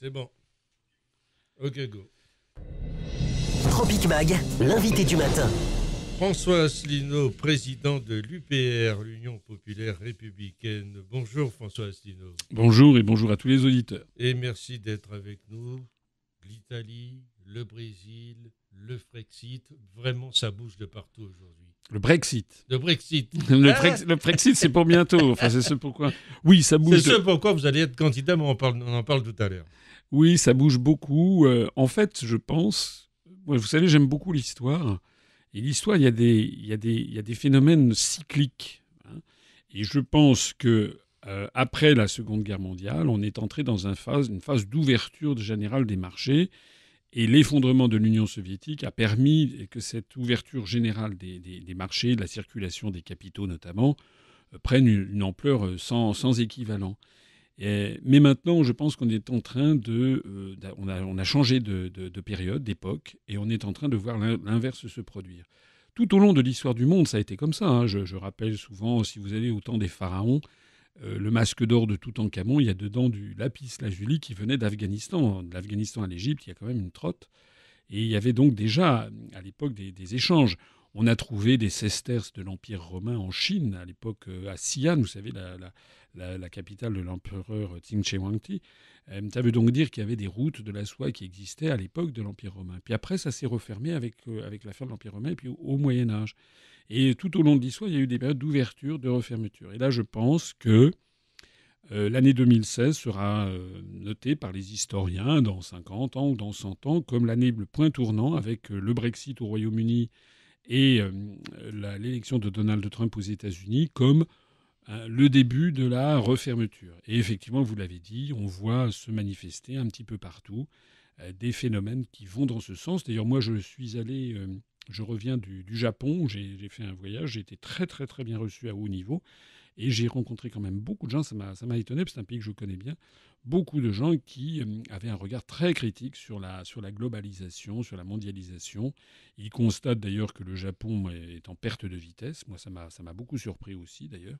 C'est bon. Ok, go. Tropic Mag, l'invité du matin. François Asselineau, président de l'UPR, l'Union populaire républicaine. Bonjour François Asselineau. Bonjour et bonjour à tous les auditeurs. Et merci d'être avec nous. L'Italie, le Brésil, le Frexit, vraiment ça bouge de partout aujourd'hui. Le Brexit. Le Brexit. Le, Brex- le Brexit, c'est pour bientôt. Enfin, c'est ce pourquoi. Oui, ça bouge. C'est de- ce pourquoi vous allez être candidat, mais on, parle- on en parle tout à l'heure. Oui, ça bouge beaucoup. Euh, en fait, je pense. vous savez, j'aime beaucoup l'histoire. Et l'histoire, il y, a des, il, y a des, il y a des phénomènes cycliques. hein. Et je pense que euh, après la Seconde Guerre mondiale, on est entré dans une phase, une phase d'ouverture générale des marchés. Et l'effondrement de l'Union soviétique a permis que cette ouverture générale des, des- marchés, de la circulation des capitaux notamment, euh, prenne une, ampleur euh, sans, sans équivalent. Mais maintenant, je pense qu'on est en train de, euh, on, a, on a changé de, de- de période, d'époque, et on est en train de voir l'in- l'inverse se produire. Tout au long de l'histoire du monde, ça a été comme ça. hein. Je, je rappelle souvent, si vous allez au temps des pharaons, euh, le masque d'or de Toutankhamon, il y a dedans du lapis lazuli qui venait d'Afghanistan. De l'Afghanistan à l'Égypte, il y a quand même une trotte. Et il y avait donc déjà, à l'époque, des, des échanges. On a trouvé des sesterces de l'Empire romain en Chine, à l'époque, euh, à Xi'an, vous savez, la, la- capitale de l'empereur Qin Shi. Euh, ça veut donc dire qu'il y avait des routes de la soie qui existaient à l'époque de l'Empire romain. Puis après, ça s'est refermé avec, euh, avec la fin de l'Empire romain et puis au, Moyen Âge. Et tout au long de l'histoire, il y a eu des périodes d'ouverture, de refermeture. Et là, je pense que l'année 2016 sera notée par les historiens dans 50 ans ou dans 100 ans comme l'année le point tournant avec le Brexit au Royaume-Uni et euh, l'élection de Donald Trump aux États-Unis comme euh, le début de la refermeture. Et effectivement, vous l'avez dit, on voit se manifester un petit peu partout euh, des phénomènes qui vont dans ce sens. D'ailleurs, moi, je suis allé, je reviens du, du Japon, j'ai fait un voyage, j'ai été très, très, très bien reçu à haut niveau. Et j'ai rencontré quand même beaucoup de gens, ça m'a étonné, c'est un pays que je connais bien, beaucoup de gens qui euh, avaient un regard très critique sur la, sur la globalisation, sur la mondialisation. Ils constatent d'ailleurs que le Japon est en perte de vitesse. Moi, ça m'a beaucoup surpris aussi, d'ailleurs.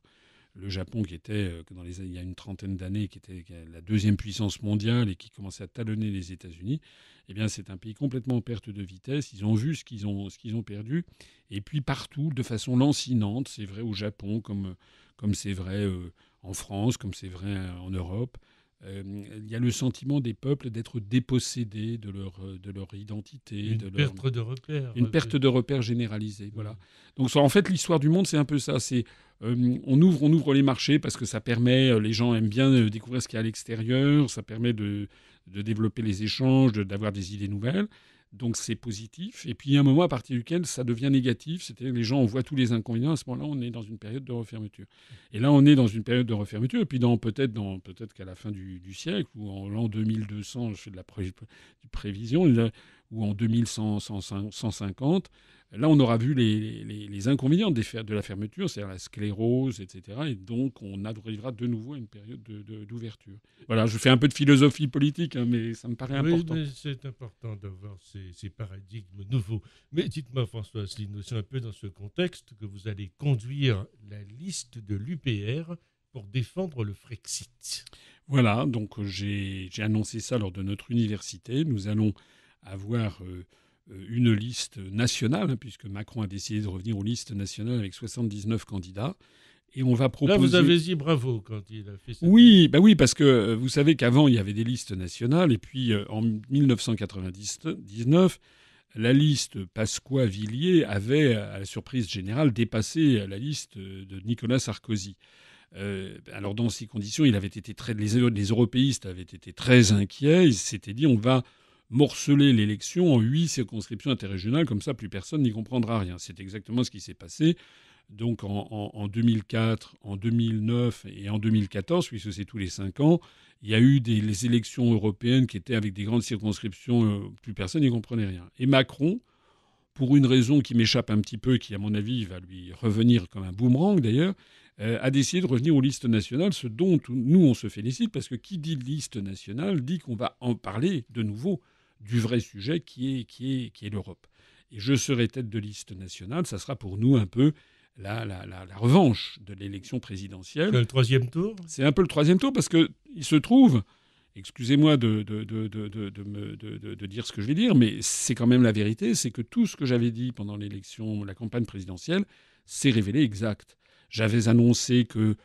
Le Japon, qui était, euh, dans les, il y a une trentaine d'années, qui était la deuxième puissance mondiale et qui commençait à talonner les États-Unis, eh bien, c'est un pays complètement en perte de vitesse. Ils ont vu ce qu'ils ont, ce qu'ils ont perdu. Et puis, partout, de façon lancinante, c'est vrai au Japon, comme, comme c'est vrai euh, en France, comme c'est vrai euh, en Europe, il y a le sentiment des peuples d'être dépossédés de leur, euh, de leur identité, Une de leur, perte de repères. une perte de repères généralisée. Voilà. Donc ça, en fait, l'histoire du monde, c'est un peu ça. C'est euh, on ouvre, on ouvre les marchés parce que ça permet, euh, les gens aiment bien euh, découvrir ce qu'il y a à l'extérieur, ça permet de, de développer les échanges, de- d'avoir des idées nouvelles. Donc c'est positif. Et puis il y a un moment à partir duquel ça devient négatif, c'est-à-dire que les gens on voit tous les inconvénients. À ce moment-là, on est dans une période de refermeture. Et là, on est dans une période de refermeture. Et puis dans peut-être dans peut-être qu'à la fin du, siècle ou en l'an 2200, je fais de la prévision, ou en 2150, là on aura vu les, les- les inconvénients de la fermeture, c'est-à-dire la sclérose, etc. Et donc on arrivera de nouveau à une période de- de- d'ouverture. Voilà, je fais un peu de philosophie politique, hein, mais ça me paraît Oui, important. c'est important d'avoir ces, ces paradigmes nouveaux. Mais dites-moi, François Asselineau, c'est un peu dans ce contexte que vous allez conduire la liste de l'UPR pour défendre le Frexit. Voilà, donc j'ai annoncé ça lors de notre université. Nous allons avoir euh, une liste nationale, hein, puisque Macron a décidé de revenir aux listes nationales avec 79 candidats. Et on va proposer... Là, vous avez dit bravo quand il a fait ça. Oui, bah oui, parce que euh, vous savez qu'avant, il y avait des listes nationales, et puis euh, en 1999, la liste Pasqua-Villiers avait, à la surprise générale, dépassé la liste de Nicolas Sarkozy. Euh, alors dans ces conditions, il avait été très, les européistes avaient été très inquiets. Ils s'étaient dit on va morceler l'élection en huit circonscriptions interrégionales, comme ça plus personne n'y comprendra rien. C'est exactement ce qui s'est passé. Donc en, en- en 2004, en 2009 et en 2014, puisque c'est tous les cinq ans, il y a eu des élections européennes qui étaient avec des grandes circonscriptions, euh, plus personne n'y comprenait rien. Et Macron, pour une raison qui m'échappe un petit peu, qui à mon avis va lui revenir comme un boomerang d'ailleurs, euh, a décidé de revenir aux listes nationales, ce dont nous on se félicite, parce que qui dit liste nationale dit qu'on va en parler de nouveau du vrai sujet qui est, qui est, qui est l'Europe. Et je serai tête de liste nationale, ça sera pour nous un peu la, la, la, la revanche de l'élection présidentielle. Le troisième tour? C'est un peu le troisième tour parce que il se trouve, excusez-moi de, de, de, de, dire ce que je vais dire, mais c'est quand même la vérité, c'est que tout ce que j'avais dit pendant l'élection, la campagne présidentielle, s'est révélé exact. J'avais annoncé que,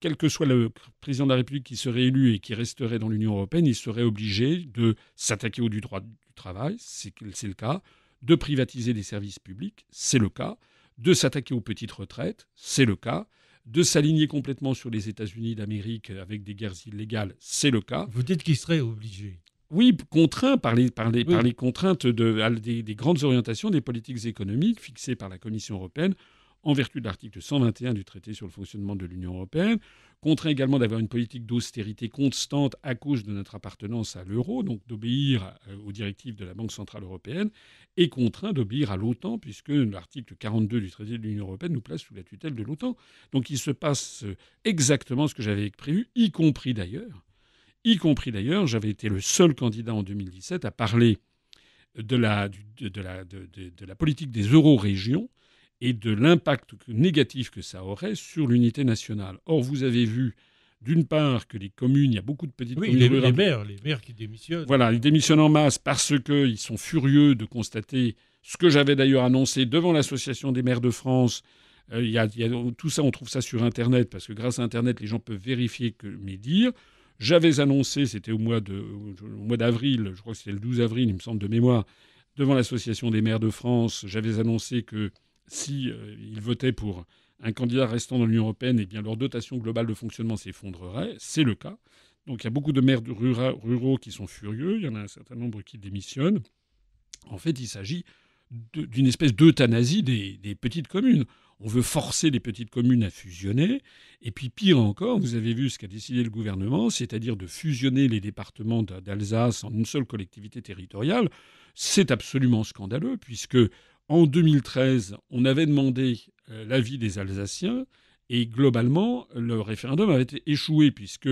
quel que soit le président de la République qui serait élu et qui resterait dans l'Union européenne, il serait obligé de s'attaquer au droit du travail, c'est le cas, de privatiser des services publics, c'est le cas, de s'attaquer aux petites retraites, c'est le cas, de s'aligner complètement sur les États-Unis d'Amérique avec des guerres illégales, c'est le cas. Vous dites qu'il serait obligé. Oui, contraint par les, par les, par les contraintes de, des, des, grandes orientations des politiques économiques fixées par la Commission européenne en vertu de l'article 121 du traité sur le fonctionnement de l'Union européenne, contraint également d'avoir une politique d'austérité constante à cause de notre appartenance à l'euro, donc d'obéir euh, aux directives de la Banque centrale européenne, et contraint d'obéir à l'OTAN, puisque l'article 42 du traité de l'Union européenne nous place sous la tutelle de l'OTAN. Donc il se passe euh, exactement ce que j'avais prévu, y compris d'ailleurs. Y compris d'ailleurs, j'avais été le seul candidat en 2017 à parler de la, de, la, de la politique des euro-régions et de l'impact négatif que ça aurait sur l'unité nationale. Or, vous avez vu, d'une part, que les communes, il y a beaucoup de petites oui, communes les, les maires, les maires qui démissionnent. Voilà, ils démissionnent en masse parce qu'ils sont furieux de constater ce que j'avais d'ailleurs annoncé devant l'Association des maires de France. Euh, y a, tout ça, on trouve ça sur Internet, parce que grâce à Internet, les gens peuvent vérifier que mes dires. J'avais annoncé, c'était au mois d'avril, je crois que c'était le 12 avril, il me semble, de mémoire, devant l'Association des maires de France, j'avais annoncé que si euh, ils votaient pour un candidat restant dans l'Union européenne, eh bien leur dotation globale de fonctionnement s'effondrerait. C'est le cas. Donc il y a beaucoup de maires ruraux qui sont furieux. Il y en a un certain nombre qui démissionnent. En fait, il s'agit d'une espèce d'euthanasie des, des, petites communes. On veut forcer les petites communes à fusionner. Et puis pire encore, vous avez vu ce qu'a décidé le gouvernement, c'est-à-dire de fusionner les départements d'Alsace en une seule collectivité territoriale. C'est absolument scandaleux, puisque en 2013, on avait demandé euh, l'avis des Alsaciens et globalement, le référendum avait échoué puisque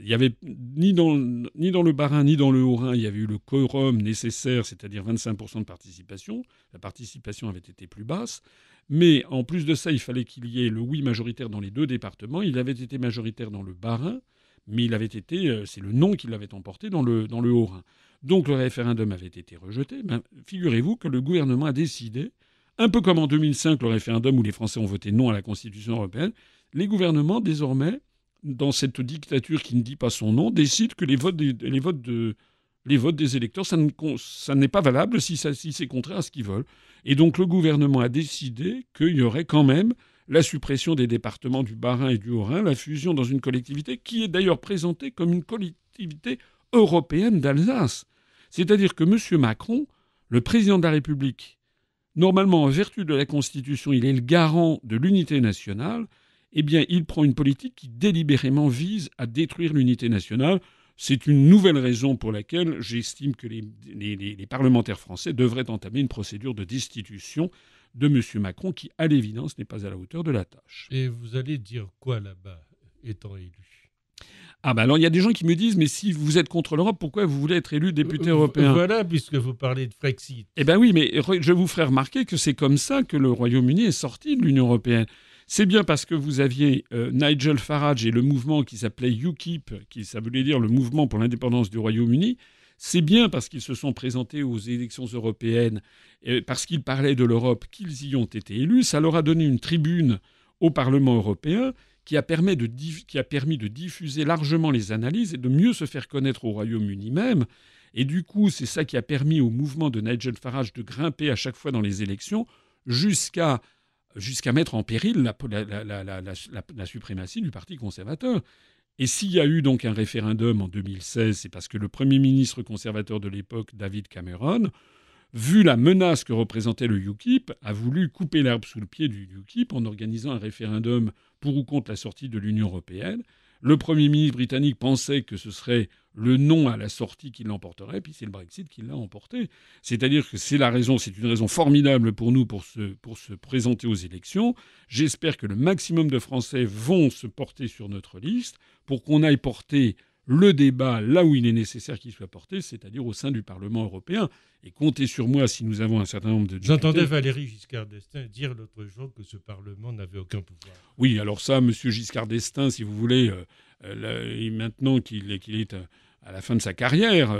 il avait ni dans, le Bas-Rhin ni dans le Haut-Rhin, il y avait eu le quorum nécessaire, c'est-à-dire 25% de participation. La participation avait été plus basse. Mais en plus de ça, il fallait qu'il y ait le oui majoritaire dans les deux départements. Il avait été majoritaire dans le Bas-Rhin, mais il avait été, euh, c'est le non qui l'avait emporté dans le Haut-Rhin. Donc le référendum avait été rejeté. Ben, figurez-vous que le gouvernement a décidé, un peu comme en 2005, le référendum où les Français ont voté non à la Constitution européenne, les gouvernements, désormais, dans cette dictature qui ne dit pas son nom, décident que les votes des, électeurs, ça, n'est pas valable si, si c'est contraire à ce qu'ils veulent. Et donc le gouvernement a décidé qu'il y aurait quand même la suppression des départements du Bas-Rhin et du Haut-Rhin, la fusion dans une collectivité qui est d'ailleurs présentée comme une collectivité européenne d'Alsace. C'est-à-dire que M. Macron, le président de la République, normalement en vertu de la Constitution, il est le garant de l'unité nationale, eh bien il prend une politique qui délibérément vise à détruire l'unité nationale. C'est une nouvelle raison pour laquelle j'estime que les, les, parlementaires français devraient entamer une procédure de destitution de M. Macron qui, à l'évidence, n'est pas à la hauteur de la tâche. Et vous allez dire quoi là-bas, étant élu? Ah ben alors il y a des gens qui me disent mais si vous êtes contre l'Europe, pourquoi vous voulez être élu député euh, européen? Voilà, puisque vous parlez de Frexit. Eh bien oui, mais je vous ferai remarquer que c'est comme ça que le Royaume-Uni est sorti de l'Union européenne. C'est bien parce que vous aviez euh, Nigel Farage et le mouvement qui s'appelait UKIP, qui ça voulait dire le mouvement pour l'indépendance du Royaume-Uni. C'est bien parce qu'ils se sont présentés aux élections européennes, et parce qu'ils parlaient de l'Europe, qu'ils y ont été élus. Ça leur a donné une tribune au Parlement européen qui a, permis de, diffuser largement les analyses et de mieux se faire connaître au Royaume-Uni même. Et du coup, c'est ça qui a permis au mouvement de Nigel Farage de grimper à chaque fois dans les élections jusqu'à jusqu'à mettre en péril la, la, suprématie du Parti conservateur. Et s'il y a eu donc un référendum en 2016, c'est parce que le Premier ministre conservateur de l'époque, David Cameron, vu la menace que représentait le UKIP, a voulu couper l'herbe sous le pied du UKIP en organisant un référendum pour ou contre la sortie de l'Union européenne. Le Premier ministre britannique pensait que ce serait le non à la sortie qui l'emporterait, puis c'est le Brexit qui l'a emporté. C'est-à-dire que c'est la raison, c'est une raison formidable pour nous pour se, pour se présenter aux élections. J'espère que le maximum de Français vont se porter sur notre liste pour qu'on aille porter le débat là où il est nécessaire qu'il soit porté, c'est-à-dire au sein du Parlement européen. Et comptez sur moi si nous avons un certain nombre de J'entendais Valérie Giscard d'Estaing dire l'autre jour que ce Parlement n'avait aucun pouvoir. Oui, alors ça, Monsieur Giscard d'Estaing, si vous voulez, euh, et maintenant qu'il est à la fin de sa carrière,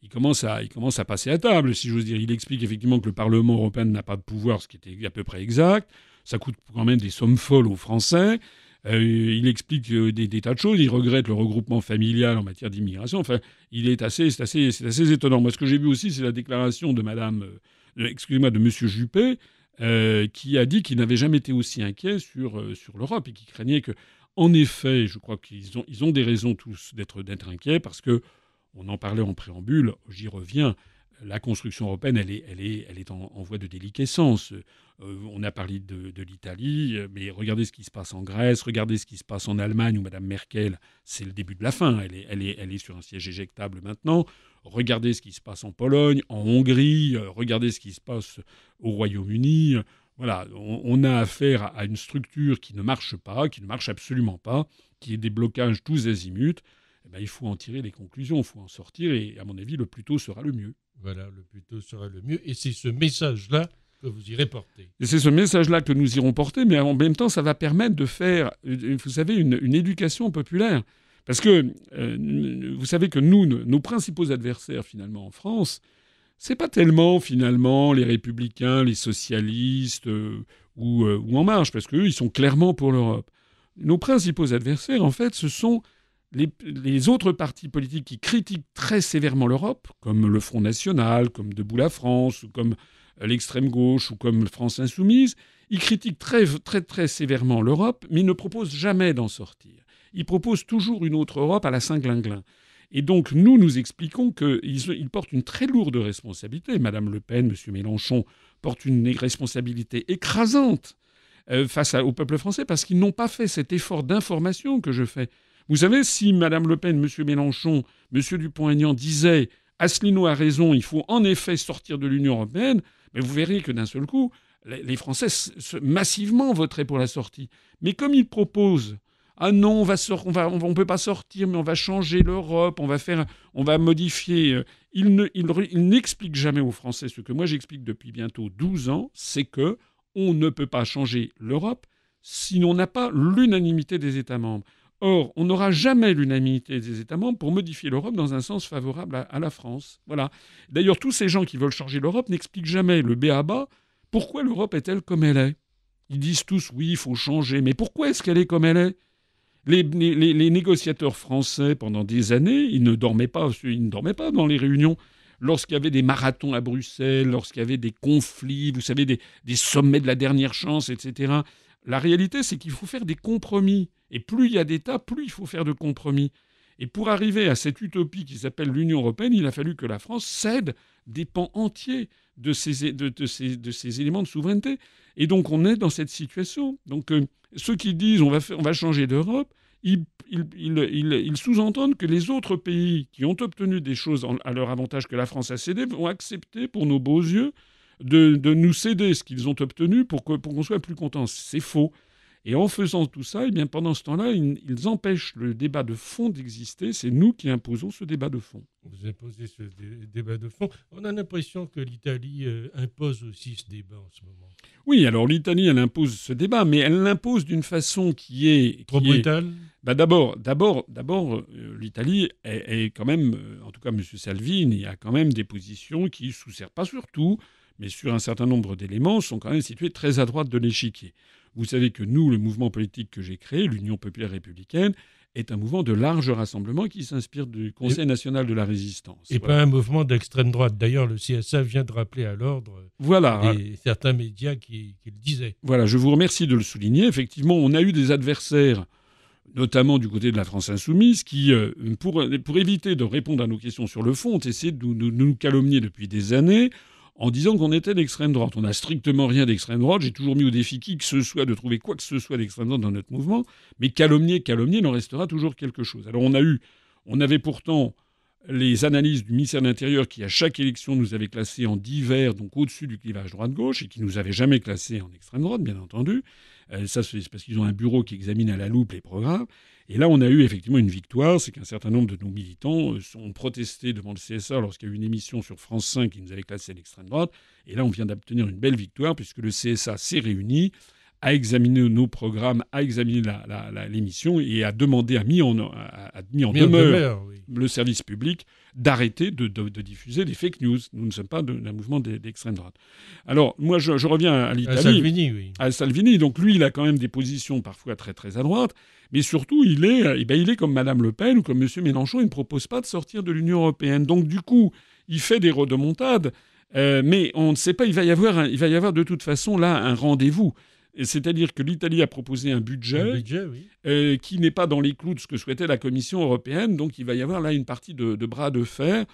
il, commence à, il commence à passer à table, si j'ose dire. Il explique effectivement que le Parlement européen n'a pas de pouvoir, ce qui était à peu près exact. Ça coûte quand même des sommes folles aux Français. Euh, il explique euh, des, tas de choses. Il regrette le regroupement familial en matière d'immigration. Enfin, il est assez, c'est assez, c'est assez étonnant. Moi, ce que j'ai vu aussi, c'est la déclaration de Madame, euh, excusez-moi, de Monsieur Juppé, qui a dit qu'il n'avait jamais été aussi inquiet sur sur l'Europe et qui craignait que, en effet, je crois qu'ils ont ils ont des raisons tous d'être d'être inquiets parce que on en parlait en préambule. J'y reviens la construction européenne, elle est, elle est, elle est en, voie de déliquescence. Euh, on a parlé de, l'Italie, mais regardez ce qui se passe en Grèce, regardez ce qui se passe en Allemagne où Mme Merkel, c'est le début de la fin. Elle est, elle, est, elle est sur un siège éjectable maintenant. Regardez ce qui se passe en Pologne, en Hongrie, euh, regardez ce qui se passe au Royaume-Uni. Voilà, on, a affaire à une structure qui ne marche pas, qui ne marche absolument pas, qui est des blocages tous azimuts. Ben, il faut en tirer les conclusions, il faut en sortir, et à mon avis, le plus tôt sera le mieux. Voilà, le plus tôt sera le mieux. Et c'est ce message-là que vous irez porter. Et c'est ce message-là que nous irons porter, mais en même temps, ça va permettre de faire, euh, vous savez, une, éducation populaire. Parce que euh, vous savez que nous, nos principaux adversaires, finalement, en France, c'est pas tellement, finalement, les républicains, les socialistes euh, ou, ou, En Marche, parce qu'eux, ils sont clairement pour l'Europe. Nos principaux adversaires, en fait, ce sont les, autres partis politiques qui critiquent très sévèrement l'Europe, comme le Front National, comme Debout la France, ou comme euh, l'extrême gauche, ou comme France Insoumise, ils critiquent très, très, sévèrement l'Europe, mais ils ne proposent jamais d'en sortir. Ils proposent toujours une autre Europe à la Saint-Glinglin. Et donc, nous, nous expliquons qu'ils ils portent une très lourde responsabilité. Madame Le Pen, M. Mélenchon portent une responsabilité écrasante euh, face au peuple français parce qu'ils n'ont pas fait cet effort d'information que je fais. Vous savez, si Mme Le Pen, M. Mélenchon, M. Dupont-Aignan disaient Asselineau a raison, il faut en effet sortir de l'Union européenne, mais vous verriez que d'un seul coup, les Français massivement voteraient pour la sortie. Mais comme ils proposent ah non, on on peut pas sortir, mais on va changer l'Europe, on va on va modifier. Euh, il ne, jamais aux Français ce que moi j'explique depuis bientôt 12 ans, c'est que on ne peut pas changer l'Europe si on n'a pas l'unanimité des États membres. Or, on n'aura jamais l'unanimité des États membres pour modifier l'Europe dans un sens favorable à, la France. Voilà. D'ailleurs, tous ces gens qui veulent changer l'Europe n'expliquent jamais le B à bas pourquoi l'Europe est-elle comme elle est? Ils disent tous oui, il faut changer, mais pourquoi est-ce qu'elle est comme elle est? Les, négociateurs français, pendant des années, ils ne dormaient pas, ils ne dormaient pas dans les réunions lorsqu'il y avait des marathons à Bruxelles, lorsqu'il y avait des conflits, vous savez, des, sommets de la dernière chance, etc. La réalité, c'est qu'il faut faire des compromis. Et plus il y a d'États, plus il faut faire de compromis. Et pour arriver à cette utopie qui s'appelle l'Union européenne, il a fallu que la France cède des pans entiers de ces, éléments de souveraineté. Et donc on est dans cette situation. Donc euh, ceux qui disent on va, changer d'Europe, ils, sous-entendent que les autres pays qui ont obtenu des choses à leur avantage que la France a cédé vont accepter pour nos beaux yeux de, nous céder ce qu'ils ont obtenu pour qu'on pour soit plus content. C'est faux. Et en faisant tout ça, eh bien, pendant ce temps-là, ils, empêchent le débat de fond d'exister. C'est nous qui imposons ce débat de fond. Vous imposez ce débat de fond. On a l'impression que l'Italie euh, impose aussi ce débat en ce moment. Oui, alors l'Italie, elle impose ce débat, mais elle l'impose d'une façon qui est... Trop brutale? Bah D'abord, d'abord, d'abord euh, l'Italie est, quand même, euh, en tout cas M. Salvini, a quand même des positions qui, sous pas sur tout, mais sur un certain nombre d'éléments, sont quand même situées très à droite de l'échiquier. Vous savez que nous, le mouvement politique que j'ai créé, l'Union populaire républicaine, est un mouvement de large rassemblement qui s'inspire du Conseil national de la résistance. Et pas un mouvement d'extrême droite. D'ailleurs, le CSA vient de rappeler à l'ordre voilà. certains médias qui, le disaient. Voilà, je vous remercie de le souligner. Effectivement, on a eu des adversaires, notamment du côté de la France insoumise, qui, euh, pour, pour éviter de répondre à nos questions sur le fond, ont essayé de nous calomnier depuis des années en disant qu'on était d'extrême droite. On n'a strictement rien d'extrême droite. J'ai toujours mis au défi qui que ce soit de trouver quoi que ce soit d'extrême droite dans notre mouvement. Mais calomnier, calomnier, il en restera toujours quelque chose. Alors on a eu, on avait pourtant les analyses du ministère de l'Intérieur qui, à chaque élection, nous avait classés en divers, donc au-dessus du clivage droite-gauche, et qui nous avait jamais classés en extrême droite, bien entendu. Euh, ça, c'est parce qu'ils ont un bureau qui examine à la loupe les programmes. Et là, on a eu effectivement une victoire, c'est qu'un certain nombre de nos militants euh, ont protesté devant le CSA lorsqu'il y a eu une émission sur France 5 qui nous avait classé à l'extrême droite. Et là, on vient d'obtenir une belle victoire puisque le CSA s'est réuni a examiné nos programmes, a examiné l'émission et a demandé, a mis en, mis en demeure, le service public d'arrêter de, diffuser des fake news. Nous ne sommes pas d'un mouvement d'extrême droite. Alors, moi, je, reviens à l'Italie. À Salvini, oui. À Salvini. Donc, lui, il a quand même des positions parfois très, très à droite. Mais surtout, il est, eh ben, il est comme Mme Le Pen ou comme M. Mélenchon. Il ne propose pas de sortir de l'Union européenne. Donc, du coup, il fait des rodomontades. Euh, mais on ne sait pas, il va, y avoir il va y avoir de toute façon là un rendez-vous. C'est-à-dire que l'Italie a proposé un budget, euh, qui n'est pas dans les clous de ce que souhaitait la Commission européenne. Donc il va y avoir là une partie de bras de fer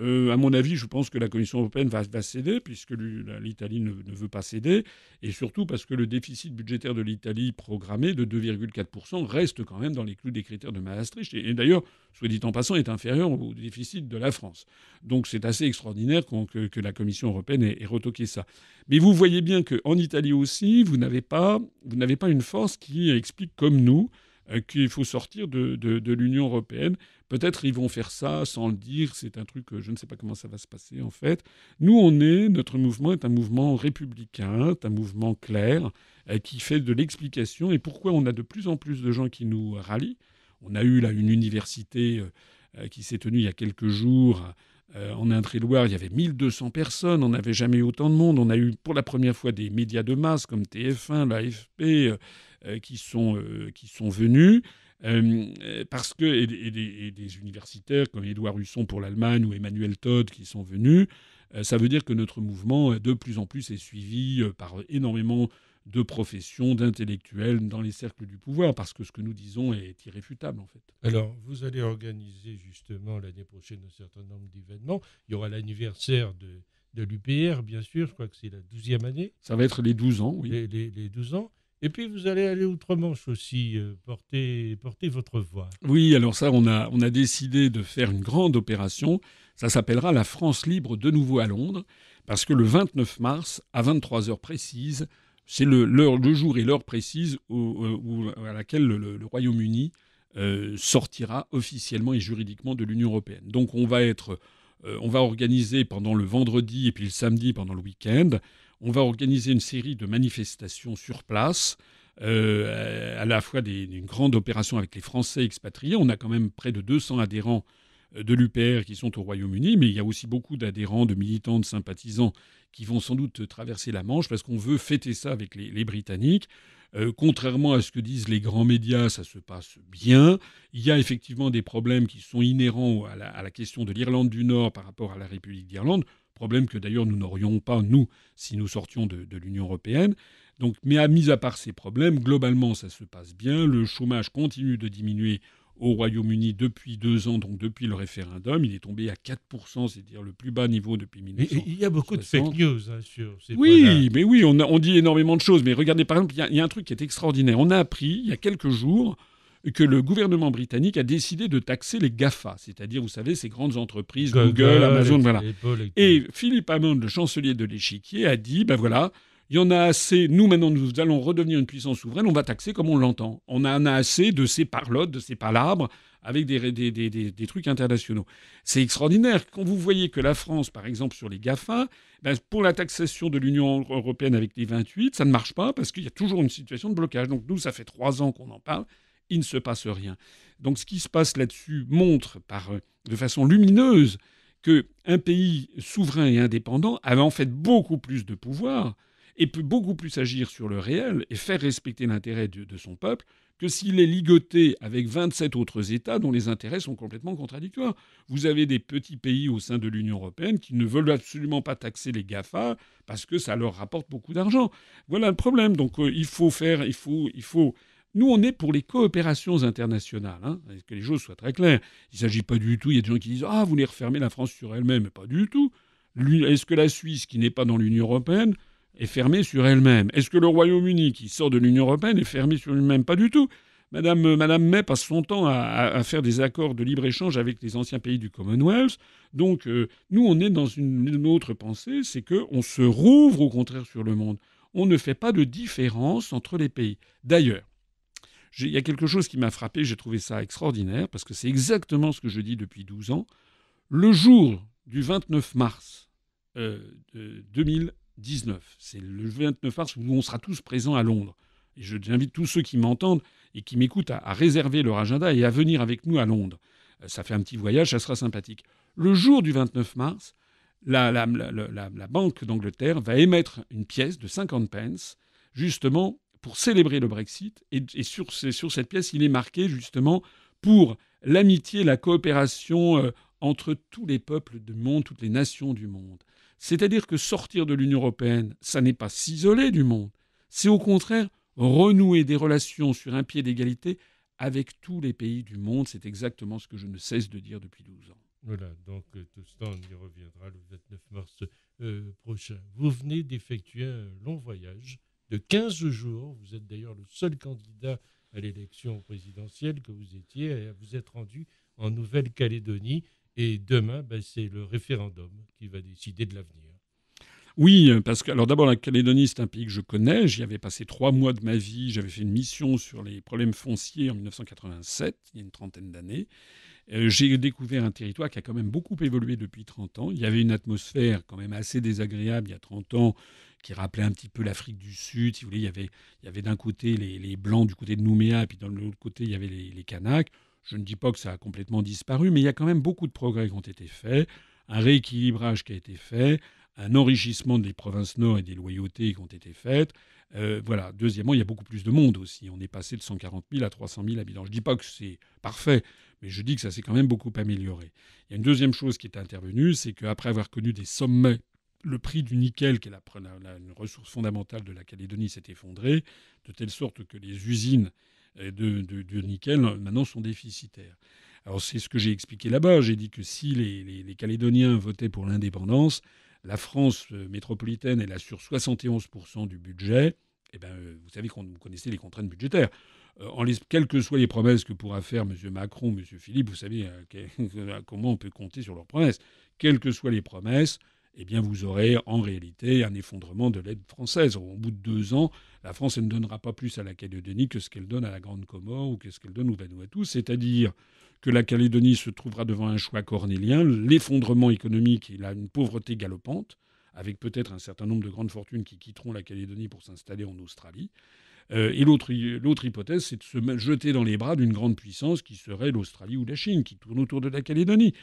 euh, à mon avis, je pense que la Commission européenne va, céder, puisque l'Italie ne, veut pas céder, et surtout parce que le déficit budgétaire de l'Italie programmé de 2,4% reste quand même dans les clous des critères de Maastricht, et, d'ailleurs, soit dit en passant, est inférieur au déficit de la France. Donc c'est assez extraordinaire que, la Commission européenne ait, ait, retoqué ça. Mais vous voyez bien qu'en Italie aussi, vous n'avez pas, une force qui explique comme nous euh, qu'il faut sortir de, l'Union européenne. Peut-être ils vont faire ça sans le dire, c'est un truc, je ne sais pas comment ça va se passer en fait. Nous, on est, notre mouvement est un mouvement républicain, un mouvement clair, euh, qui fait de l'explication. Et pourquoi on a de plus en plus de gens qui nous rallient? On a eu là une université euh, qui s'est tenue il y a quelques jours en Indre-et-Loire, il y avait 1200 personnes, on n'avait jamais eu autant de monde. On a eu pour la première fois des médias de masse comme TF1, l'AFP, euh, qui, euh, qui sont venus. Euh, parce que et, des, universitaires comme Édouard Husson pour l'Allemagne ou Emmanuel Todd qui sont venus, ça veut dire que notre mouvement de plus en plus est suivi par énormément de professions, d'intellectuels dans les cercles du pouvoir, parce que ce que nous disons est irréfutable en fait. Alors, vous allez organiser justement l'année prochaine un certain nombre d'événements. Il y aura l'anniversaire de, de l'UPR, bien sûr, je crois que c'est la 12e année. Ça va être les 12 ans, oui. Les, les, les 12 ans. Et puis vous allez aller outre-Manche aussi, euh, porter, porter votre voix. Oui, alors ça, on a, on a décidé de faire une grande opération. Ça s'appellera la France libre de nouveau à Londres, parce que le 29 mars, à 23 heures précises, c'est le, le jour et l'heure précise à laquelle le, Royaume-Uni euh, sortira officiellement et juridiquement de l'Union européenne. Donc on va être, euh, on va organiser pendant le vendredi et puis le samedi pendant le week-end on va organiser une série de manifestations sur place, euh, à la fois des, une grande opération avec les Français expatriés. On a quand même près de 200 adhérents euh, de l'UPR qui sont au Royaume-Uni, mais il y a aussi beaucoup d'adhérents, de militants, de sympathisants qui vont sans doute traverser la Manche parce qu'on veut fêter ça avec les, Britanniques. Euh, contrairement à ce que disent les grands médias, ça se passe bien. Il y a effectivement des problèmes qui sont inhérents à la question de l'Irlande du Nord par rapport à la République d'Irlande problème que d'ailleurs nous n'aurions pas, nous, si nous sortions de, l'Union européenne. Donc, mais à mis à part ces problèmes, globalement, ça se passe bien. Le chômage continue de diminuer au Royaume-Uni depuis deux ans, donc depuis le référendum. Il est tombé à 4%, c'est-à-dire le plus bas niveau depuis 1960. il y a beaucoup de fake news hein, sur ces Oui, mais oui, on, on, dit énormément de choses. Mais regardez, par exemple, il y, a un truc qui est extraordinaire. On a appris, il y a quelques jours, que le gouvernement britannique a décidé de taxer les GAFA, c'est-à-dire, vous savez, ces grandes entreprises, Google, Amazon, voilà. Et Philippe Hammond, le chancelier de l'échiquier, a dit, ben voilà, il y en a assez, nous maintenant nous allons redevenir une puissance souveraine, on va taxer comme on l'entend. On en a assez de ces parlottes, de ces palabres, avec des, des, des, des trucs internationaux. C'est extraordinaire. Quand vous voyez que la France, par exemple, sur les GAFA, ben, pour la taxation de l'Union européenne avec les 28, ça ne marche pas parce qu'il y a toujours une situation de blocage. Donc nous, ça fait trois ans qu'on en parle il ne se passe rien. Donc ce qui se passe là-dessus montre par, euh, de façon lumineuse qu'un pays souverain et indépendant avait en fait beaucoup plus de pouvoir et peut beaucoup plus agir sur le réel et faire respecter l'intérêt de, son peuple que s'il est ligoté avec 27 autres États dont les intérêts sont complètement contradictoires. Vous avez des petits pays au sein de l'Union européenne qui ne veulent absolument pas taxer les GAFA parce que ça leur rapporte beaucoup d'argent. Voilà le problème. Donc euh, il faut faire, il faut, il faut nous, on est pour les coopérations internationales, hein, que les choses soient très claires? Il ne s'agit pas du tout, il y a des gens qui disent Ah, vous voulez refermer la France sur elle-même, pas du tout. Est-ce que la Suisse, qui n'est pas dans l'Union européenne, est fermée sur elle-même? Est-ce que le Royaume-Uni, qui sort de l'Union européenne, est fermé sur lui-même? Pas du tout. Madame, Madame May passe son temps à, faire des accords de libre-échange avec les anciens pays du Commonwealth. Donc, euh, nous, on est dans une, une autre pensée, c'est qu'on se rouvre au contraire sur le monde. On ne fait pas de différence entre les pays. D'ailleurs, il y a quelque chose qui m'a frappé, j'ai trouvé ça extraordinaire, parce que c'est exactement ce que je dis depuis 12 ans. Le jour du 29 mars 2019, euh, c'est le 29 mars où on sera tous présents à Londres. et j'invite tous ceux qui m'entendent et qui m'écoutent à, réserver leur agenda et à venir avec nous à Londres. Euh, ça fait un petit voyage, ça sera sympathique. Le jour du 29 mars, la, la, Banque d'Angleterre va émettre une pièce de 50 pence, justement pour célébrer le Brexit. Et, sur, cette pièce, il est marqué justement pour l'amitié, la coopération euh, entre tous les peuples du monde, toutes les nations du monde. C'est-à-dire que sortir de l'Union européenne, ça n'est pas s'isoler du monde, c'est au contraire renouer des relations sur un pied d'égalité avec tous les pays du monde. C'est exactement ce que je ne cesse de dire depuis 12 ans. Voilà, donc euh, tout ça, on y reviendra le 29 mars euh, prochain. Vous venez d'effectuer un long voyage de 15 jours. Vous êtes d'ailleurs le seul candidat à l'élection présidentielle que vous étiez vous êtes rendu en Nouvelle-Calédonie. Et demain, ben, c'est le référendum qui va décider de l'avenir. Oui, parce que alors d'abord la Calédonie c'est un pays que je connais. J'y avais passé trois mois de ma vie. J'avais fait une mission sur les problèmes fonciers en 1987, il y a une trentaine d'années. Euh, j'ai découvert un territoire qui a quand même beaucoup évolué depuis 30 ans. Il y avait une atmosphère quand même assez désagréable il y a 30 ans qui rappelait un petit peu l'Afrique du Sud. Si vous voulez, il y avait, il y avait d'un côté les, Blancs du côté de Nouméa, puis dans l'autre côté, il y avait les, les Kanaks. Je ne dis pas que ça a complètement disparu, mais il y a quand même beaucoup de progrès qui ont été faits, un rééquilibrage qui a été fait, un enrichissement des provinces nord et des loyautés qui ont été faites. Euh, voilà. Deuxièmement, il y a beaucoup plus de monde aussi. On est passé de 140 000 à 300 000 habitants. Je ne dis pas que c'est parfait, mais je dis que ça s'est quand même beaucoup amélioré. Il y a une deuxième chose qui est intervenue, c'est qu'après avoir connu des sommets, le prix du nickel, qui est la, ressource fondamentale de la Calédonie, s'est effondré, de telle sorte que les usines euh, de, nickel maintenant sont déficitaires. Alors c'est ce que j'ai expliqué là-bas. J'ai dit que si les Calédoniens votaient pour l'indépendance, la France euh, métropolitaine, elle assure 71% du budget. Eh ben, euh, vous savez qu'on vous connaissez les contraintes budgétaires. Euh, en quelles que soient les promesses que pourra faire M. Macron, M. Philippe, vous savez comment on peut compter sur leurs promesses. Quelles que soient les promesses, eh bien, vous aurez en réalité un effondrement de l'aide française. Au bout de deux ans, la France ne donnera pas plus à la Calédonie que ce qu'elle donne à la Grande Comore ou que ce qu'elle donne au Vanuatu. C'est-à-dire que la Calédonie se trouvera devant un choix cornélien, l'effondrement économique et la, une pauvreté galopante, avec peut-être un certain nombre de grandes fortunes qui quitteront la Calédonie pour s'installer en Australie. Euh, et l'autre hypothèse, c'est de se jeter dans les bras d'une grande puissance qui serait l'Australie ou la Chine, qui tourne autour de la Calédonie.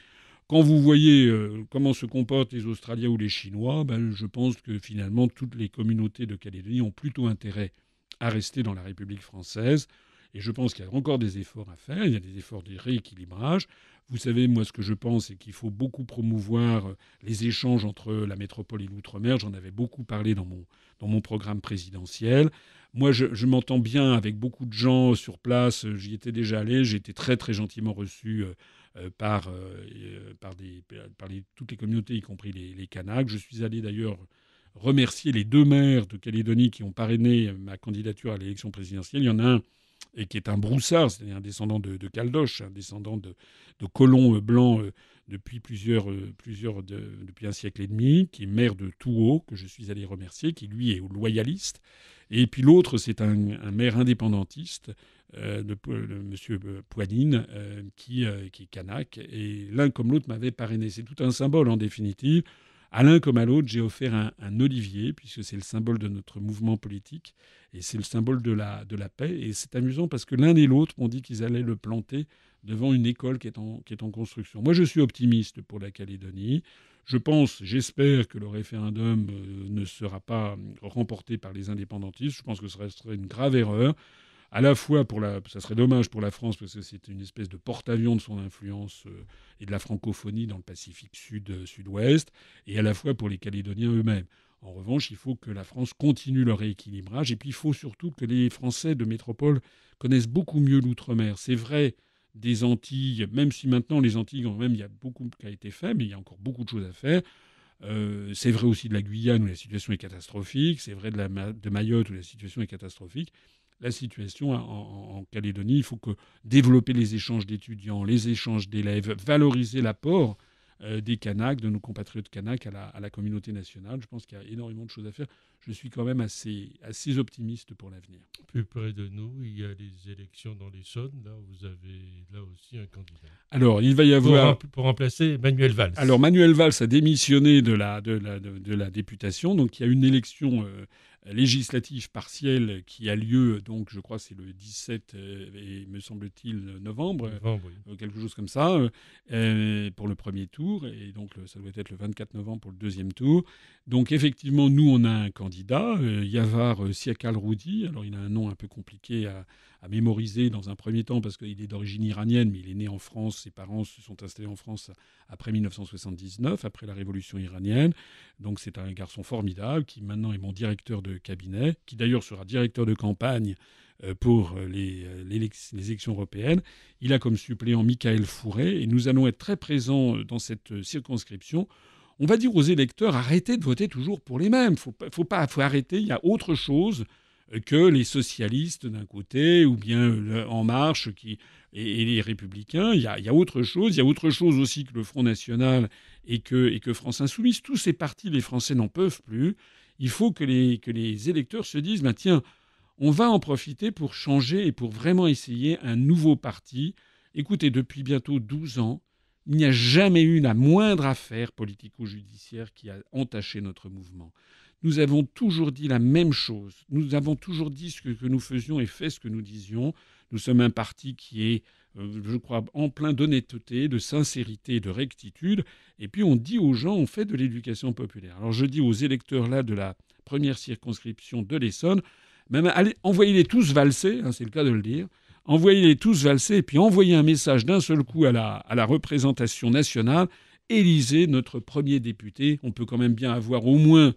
Quand vous voyez euh, comment se comportent les Australiens ou les Chinois, ben, je pense que finalement toutes les communautés de Calédonie ont plutôt intérêt à rester dans la République française. Et je pense qu'il y a encore des efforts à faire. Il y a des efforts de rééquilibrage. Vous savez, moi, ce que je pense, c'est qu'il faut beaucoup promouvoir euh, les échanges entre la métropole et l'outre-mer. J'en avais beaucoup parlé dans mon, dans mon programme présidentiel. Moi, je, m'entends bien avec beaucoup de gens sur place. J'y étais déjà allé. J'ai été très, très gentiment reçu euh, euh, par, par, des, par toutes les communautés, y compris les, les Kanaks. Je suis allé d'ailleurs remercier les deux maires de Calédonie qui ont parrainé ma candidature à l'élection présidentielle. Il y en a un et qui est un broussard, c'est-à-dire un descendant de, Caldoche, un descendant de, colons euh, blancs euh, depuis plusieurs, euh, plusieurs depuis un siècle et demi, qui est maire de Touhaut, que je suis allé remercier, qui lui est loyaliste. Et puis l'autre, c'est un, maire indépendantiste, de, M. Poignine, qui, qui est kanak. Et l'un comme l'autre m'avait parrainé. C'est tout un symbole en définitive. À l'un comme à l'autre, j'ai offert un, olivier, puisque c'est le symbole de notre mouvement politique, et c'est le symbole de la, de la paix. Et c'est amusant parce que l'un et l'autre m'ont dit qu'ils allaient le planter devant une école qui est, en, qui est en construction. Moi, je suis optimiste pour la Calédonie. Je pense, j'espère que le référendum euh, ne sera pas remporté par les indépendantistes. Je pense que ce serait une grave erreur à la fois pour la, ça serait dommage pour la France parce que c'est une espèce de porte-avions de son influence euh, et de la francophonie dans le Pacifique Sud, euh, et à la fois pour les Calédoniens eux-mêmes. En revanche, il faut que la France continue leur rééquilibrage, et puis il faut surtout que les Français de métropole connaissent beaucoup mieux l'outre-mer. C'est vrai des Antilles, même si maintenant les Antilles, quand même, il y a beaucoup qui a été fait, mais il y a encore beaucoup de choses à faire. Euh, c'est vrai aussi de la Guyane où la situation est catastrophique, c'est vrai de, la, de Mayotte où la situation est catastrophique la situation en, Calédonie. Il faut que développer les échanges d'étudiants, les échanges d'élèves, valoriser l'apport euh, des Kanaks, de nos compatriotes Kanaks à la, communauté nationale. Je pense qu'il y a énormément de choses à faire. Je suis quand même assez, assez optimiste pour l'avenir. Plus près de nous, il y a les élections dans l'Essonne. Là, vous avez là aussi un candidat. Alors, il va y avoir... Pour, remplacer Manuel Valls. Alors, Manuel Valls a démissionné de la, de la, de, la députation. Donc, il y a une élection... Euh, législative partielle qui a lieu, donc je crois c'est le 17, et me semble-t-il, novembre, quelque chose comme ça, pour le premier tour, et donc ça doit être le 24 novembre pour le deuxième tour. Donc effectivement, nous, on a un candidat, Yavar Siakal Roudi, alors il a un nom un peu compliqué à, à mémoriser dans un premier temps parce qu'il est d'origine iranienne, mais il est né en France, ses parents se sont installés en France après 1979, après la révolution iranienne. Donc c'est un garçon formidable qui maintenant est mon directeur de cabinet, qui d'ailleurs sera directeur de campagne euh, pour euh, les, les, élections européennes. Il a comme suppléant Michael Fourret et nous allons être très présents dans cette circonscription. On va dire aux électeurs arrêtez de voter toujours pour les mêmes. Faut, faut pas, faut arrêter. Il y a autre chose que les socialistes d'un côté ou bien En Marche qui, et, les républicains. Il y, a, autre chose. Il y a autre chose aussi que le Front National et que, et que France Insoumise. Tous ces partis, les Français n'en peuvent plus. Il faut que les, que les électeurs se disent, bah, tiens, on va en profiter pour changer et pour vraiment essayer un nouveau parti. Écoutez, depuis bientôt 12 ans, il n'y a jamais eu la moindre affaire politico-judiciaire qui a entaché notre mouvement nous avons toujours dit la même chose. Nous avons toujours dit ce que, nous faisions et fait ce que nous disions. Nous sommes un parti qui est, euh, je crois, en plein d'honnêteté, de sincérité, de rectitude. Et puis on dit aux gens, on fait de l'éducation populaire. Alors je dis aux électeurs là de la première circonscription de l'Essonne, même allez, envoyez-les tous valser, hein, c'est le cas de le dire. Envoyez-les tous valser et puis envoyez un message d'un seul coup à la, à la représentation nationale. Élisez notre premier député. On peut quand même bien avoir au moins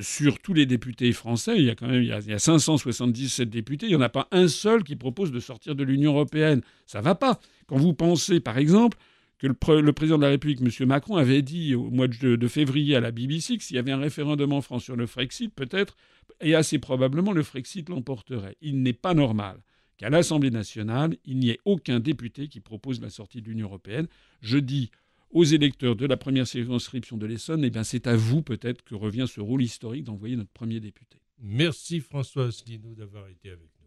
sur tous les députés français, il y a quand même il y a, 577 députés, il n'y en a pas un seul qui propose de sortir de l'Union européenne. Ça va pas. Quand vous pensez, par exemple, que le, président de la République, M. Macron, avait dit au mois de, février à la BBC que s'il y avait un référendum en France sur le Frexit, peut-être, et assez probablement, le Frexit l'emporterait. Il n'est pas normal qu'à l'Assemblée nationale, il n'y ait aucun député qui propose la sortie de l'Union européenne. Je dis aux électeurs de la première circonscription de l'Essonne, eh bien c'est à vous peut-être que revient ce rôle historique d'envoyer notre premier député. Merci François Asselineau d'avoir été avec nous.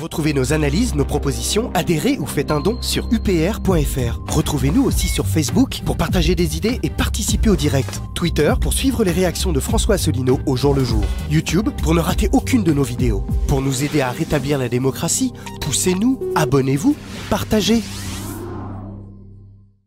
Retrouvez nos analyses, nos propositions, adhérez ou faites un don sur upr.fr. Retrouvez-nous aussi sur Facebook pour partager des idées et participer au direct. Twitter pour suivre les réactions de François Asselineau au jour le jour. YouTube pour ne rater aucune de nos vidéos. Pour nous aider à rétablir la démocratie, poussez-nous, abonnez-vous, partagez.